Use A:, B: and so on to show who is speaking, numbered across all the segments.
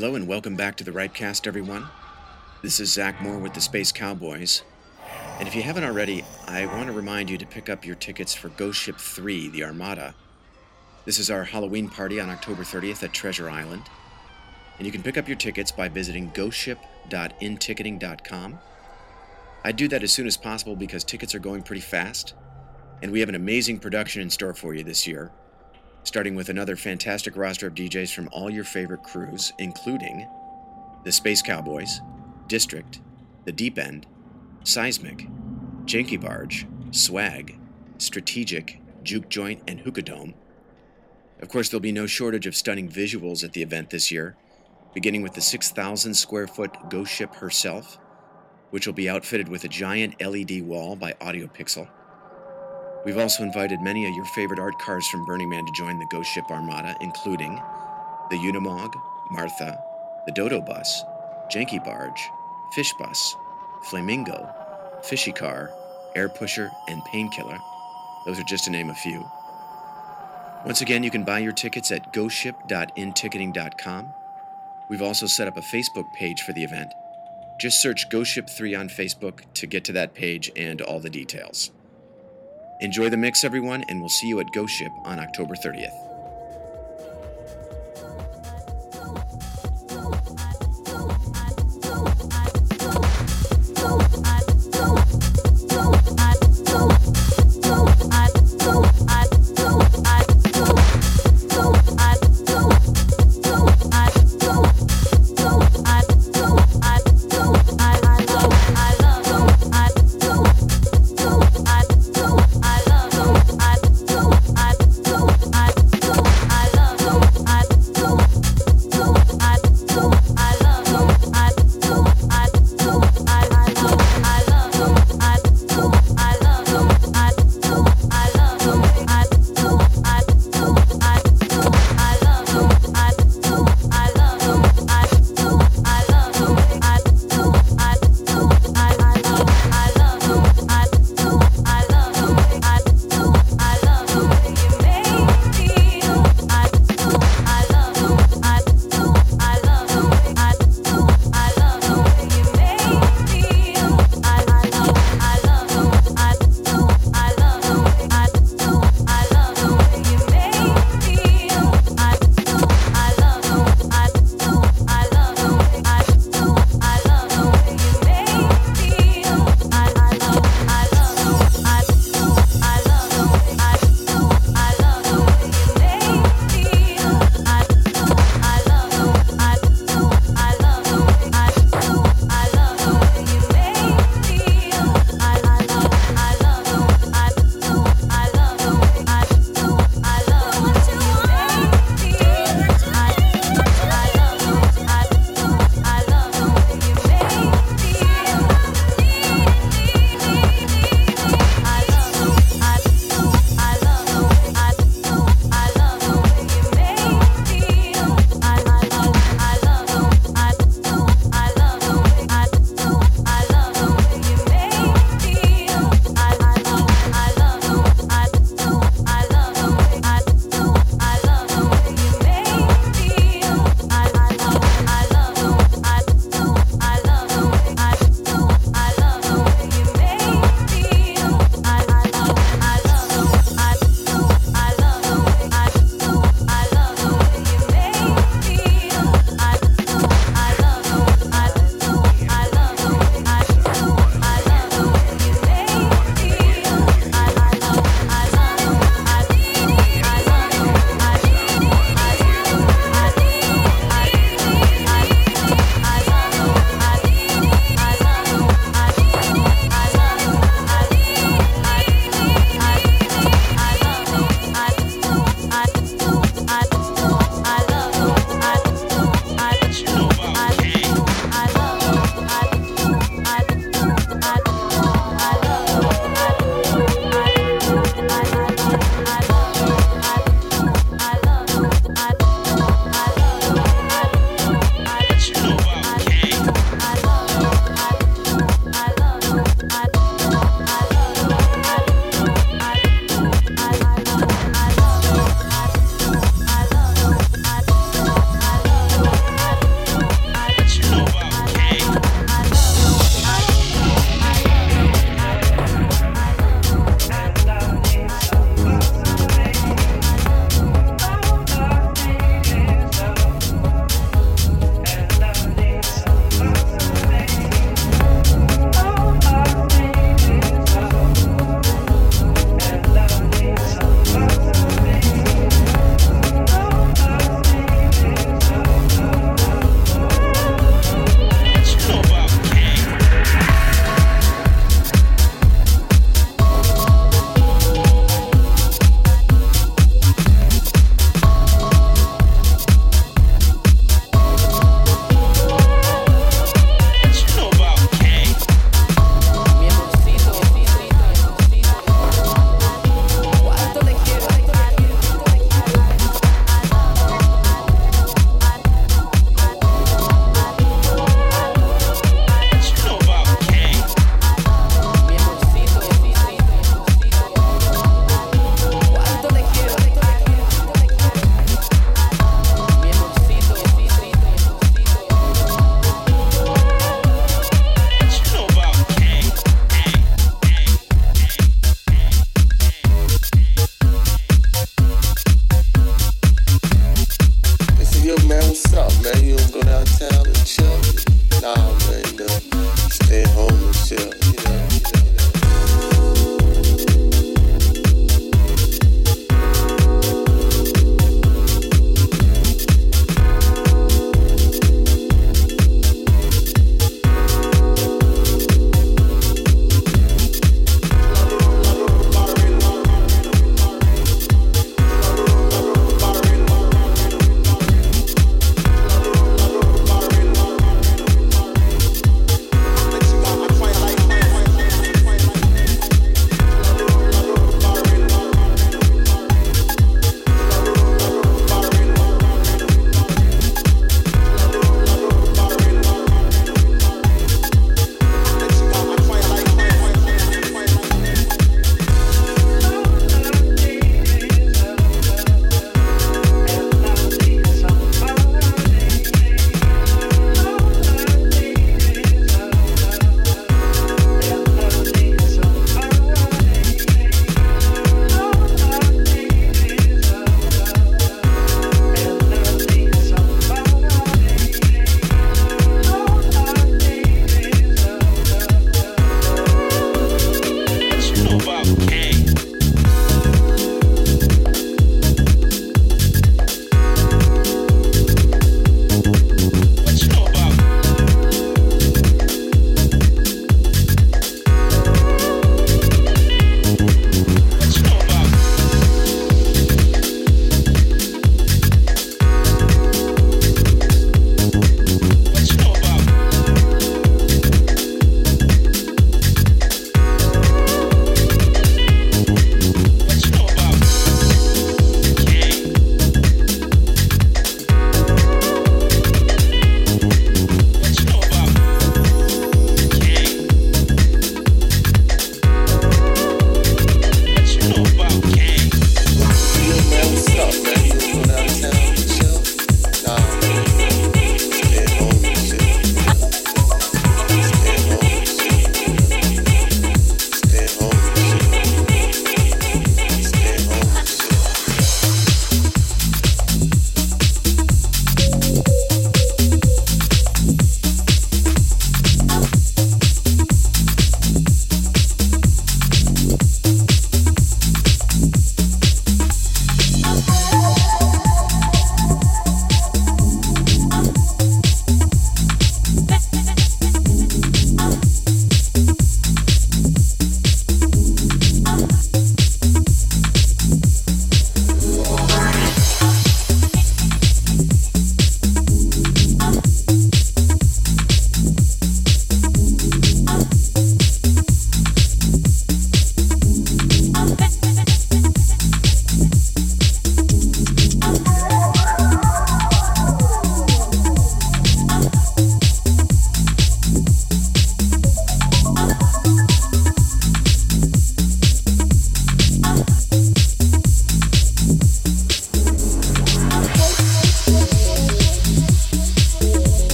A: Hello and welcome back to the RIPEcast, everyone. This is Zach Moore with the Space Cowboys. And if you haven't already, I want to remind you to pick up your tickets for Ghost Ship 3, the Armada. This is our Halloween party on October 30th at Treasure Island. And you can pick up your tickets by visiting ghostship.inticketing.com. I'd do that as soon as possible because tickets are going pretty fast. And we have an amazing production in store for you this year starting with another fantastic roster of DJs from all your favorite crews, including the Space Cowboys, District, The Deep End, Seismic, Janky Barge, Swag, Strategic, Juke Joint, and Hookah Dome. Of course, there'll be no shortage of stunning visuals at the event this year, beginning with the 6,000 square foot Ghost Ship herself, which will be outfitted with a giant LED wall by Audio Pixel We've also invited many of your favorite art cars from Burning Man to join the Ghost Ship Armada, including the Unimog, Martha, the Dodo Bus, Janky Barge, Fish Bus, Flamingo, Fishy Car, Air Pusher, and Painkiller. Those are just to name a few. Once again, you can buy your tickets at ghostship.inticketing.com. We've also set up a Facebook page for the event. Just search Ghost Ship 3 on Facebook to get to that page and all the details. Enjoy the mix, everyone, and we'll see you at Ghost Ship on October 30th.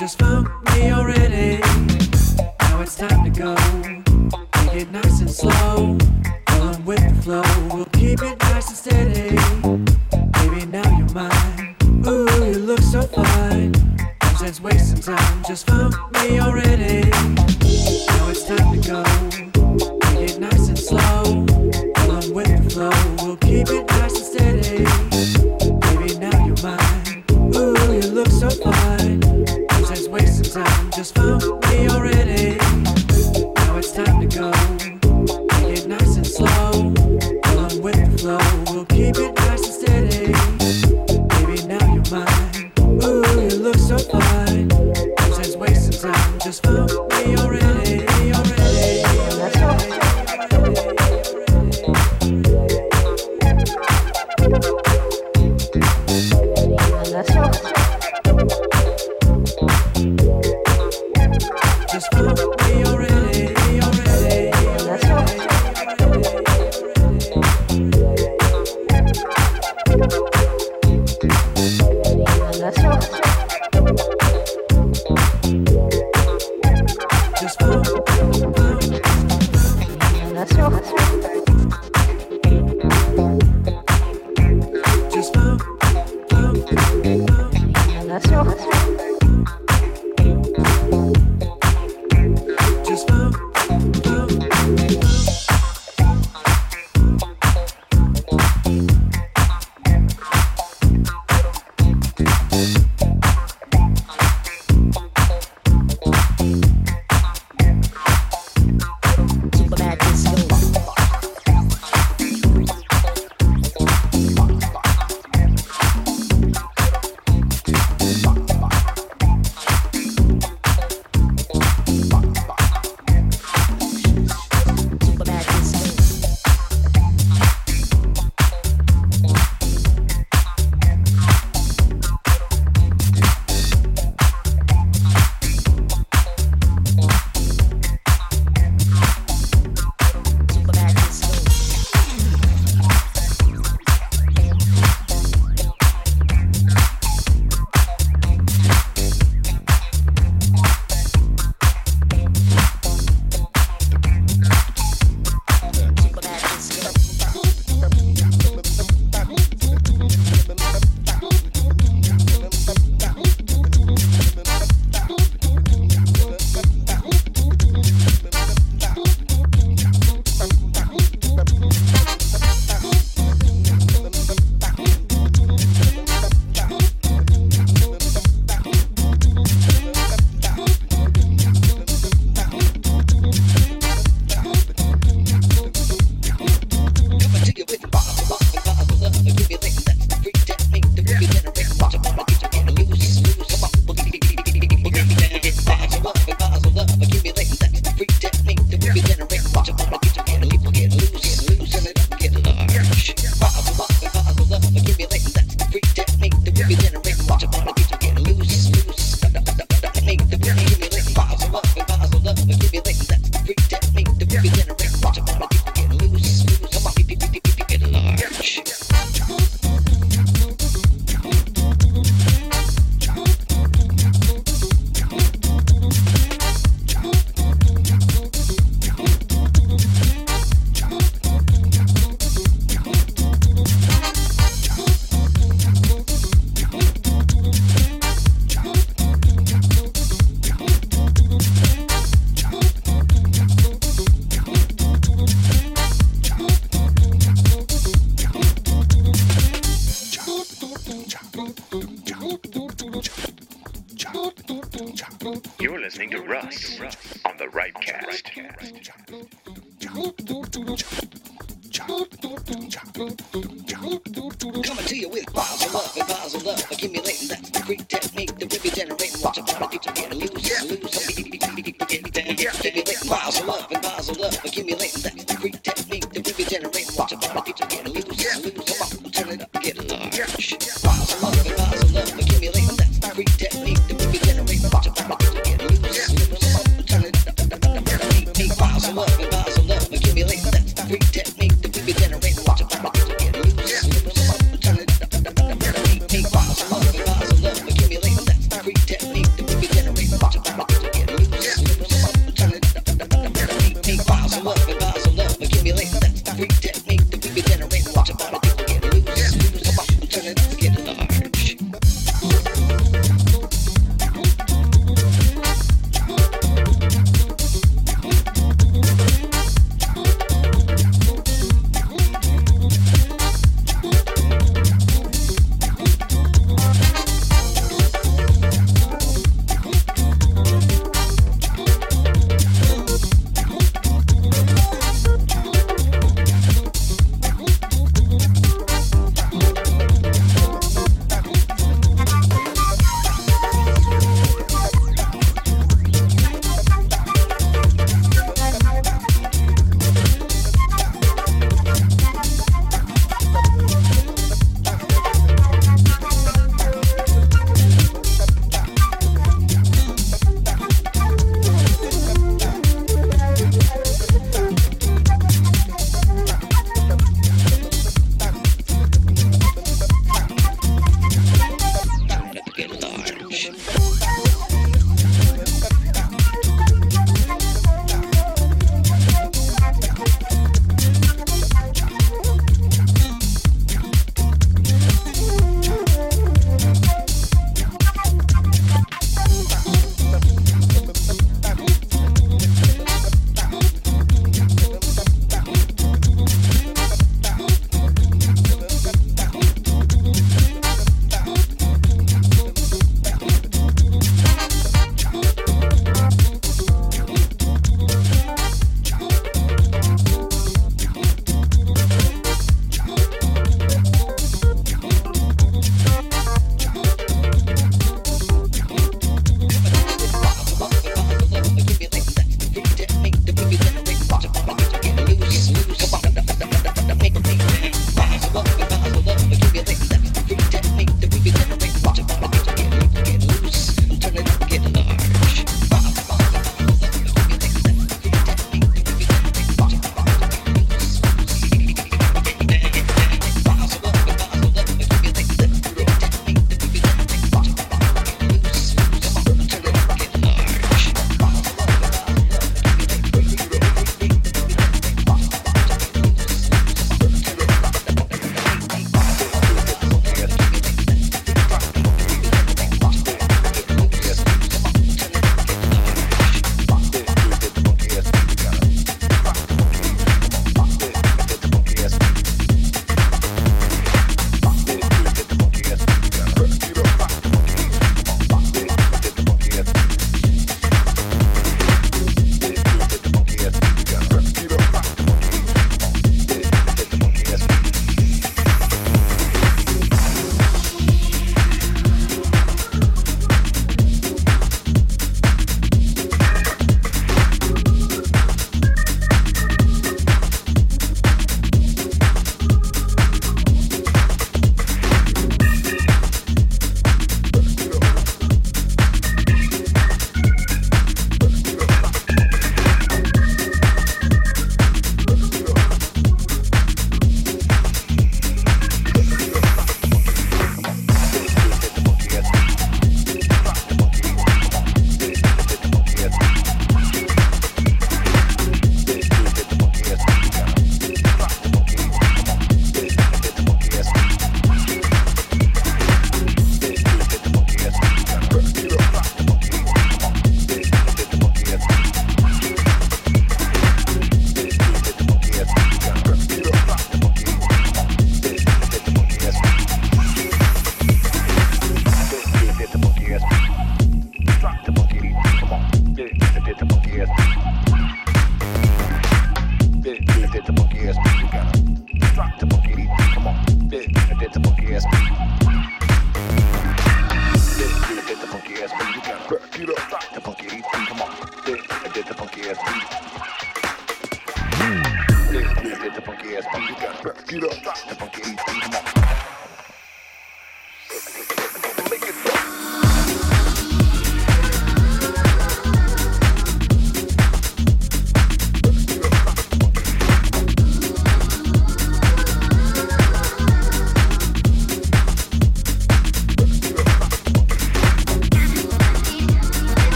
B: Take it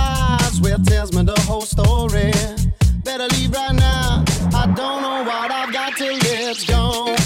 B: lies. Well, tells me
C: the whole story. Better leave right now. I don't know what I've got till it's gone.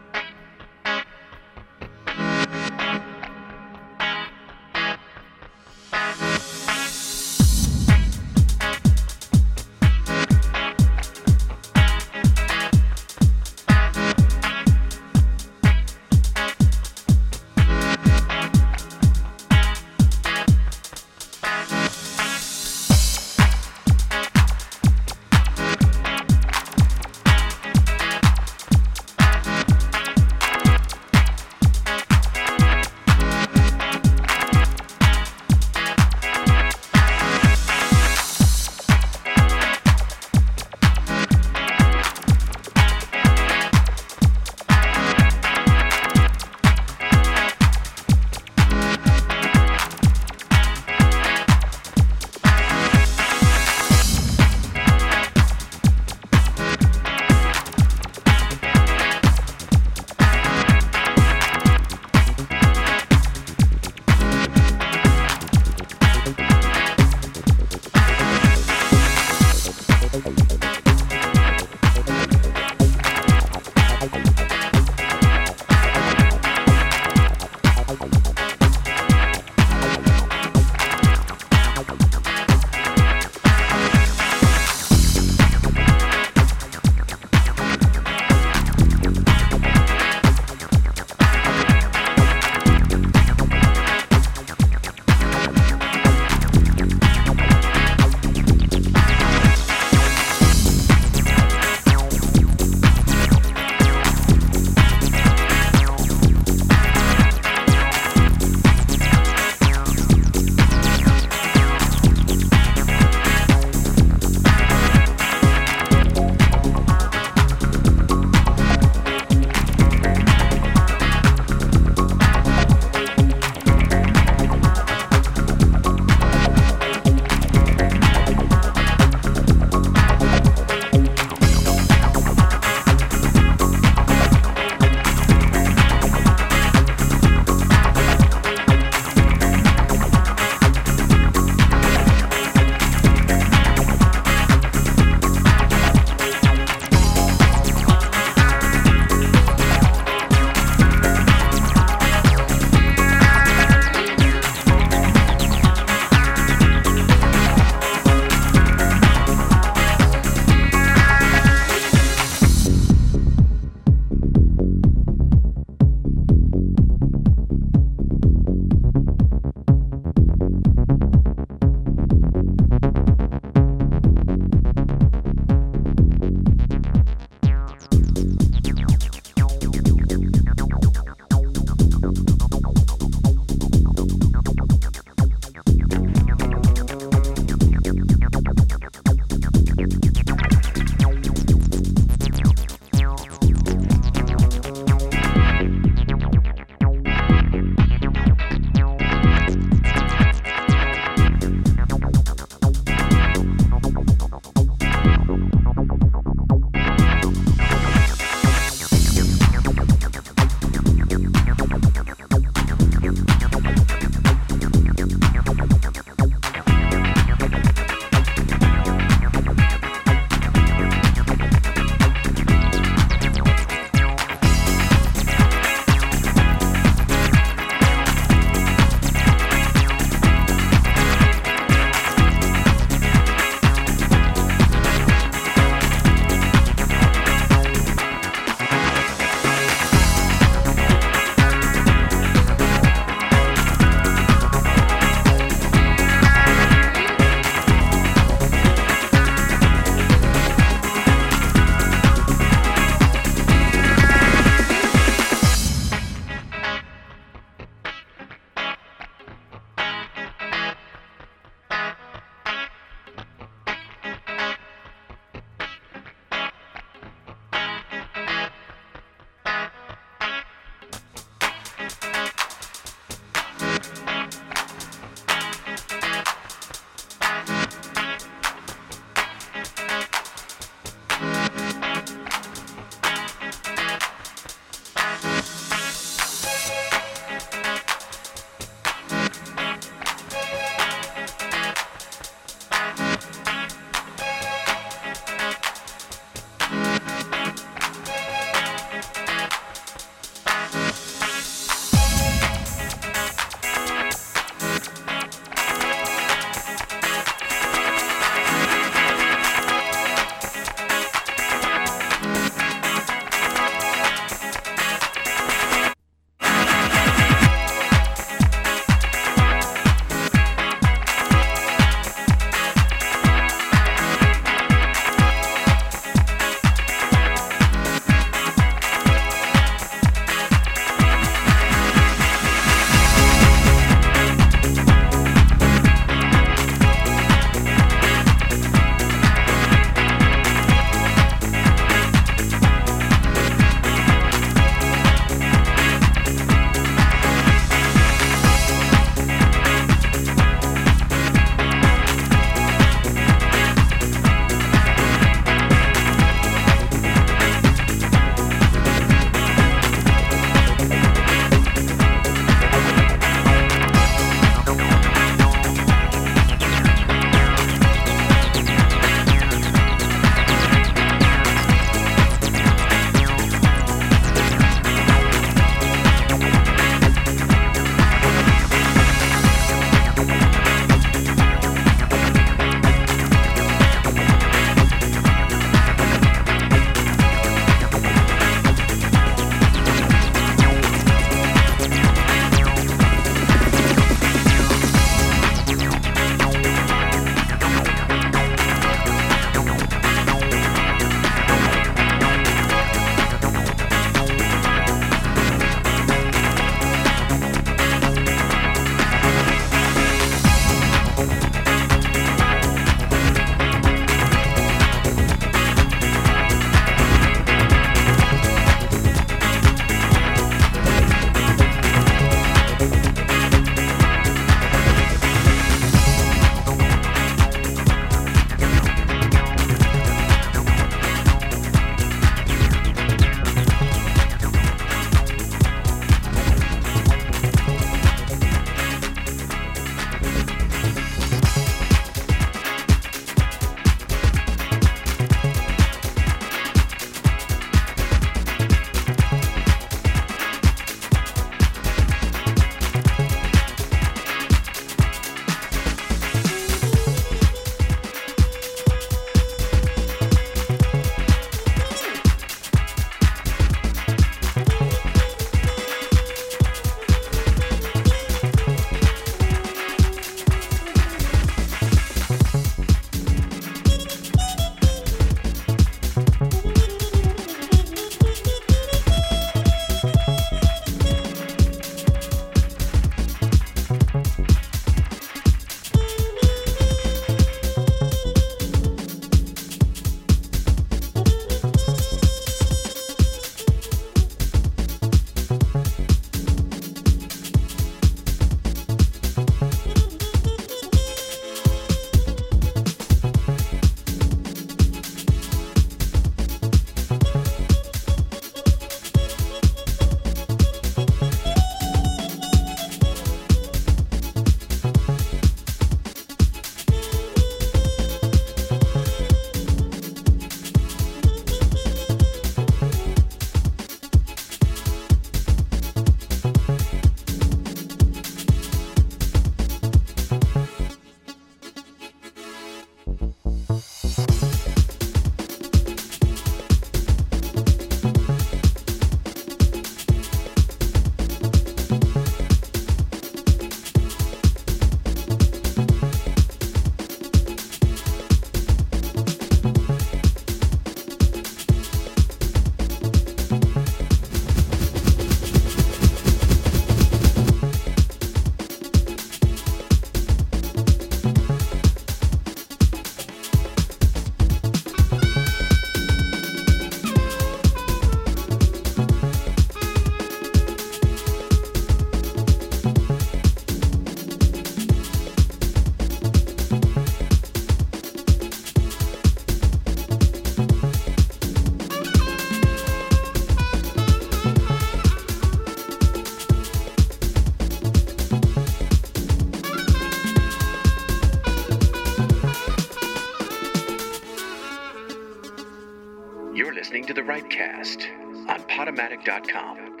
C: You're
A: listening to the RIPEcast on Podomatic.com.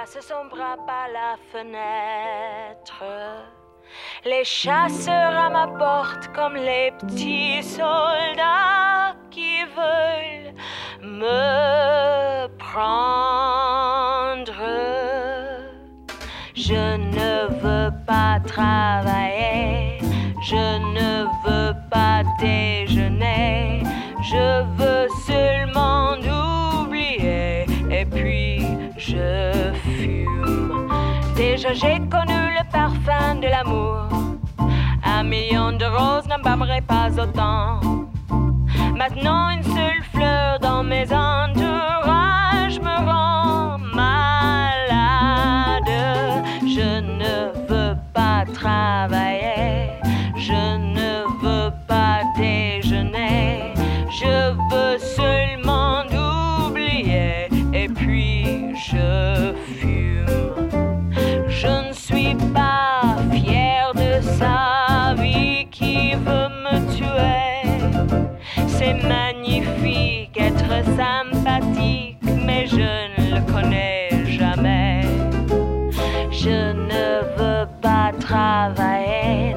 D: passe son bras par la fenêtre. Les chasseurs à ma porte comme les petits soldats qui veulent me prendre. Je ne veux pas travailler, je ne veux pas déjeuner, je veux seulement J'ai connu le parfum de l'amour, un million de roses n'embâmerait pas autant. Maintenant une seule fleur dans mes entourages sympathique, mais je ne le connais jamais. Je ne veux pas travailler,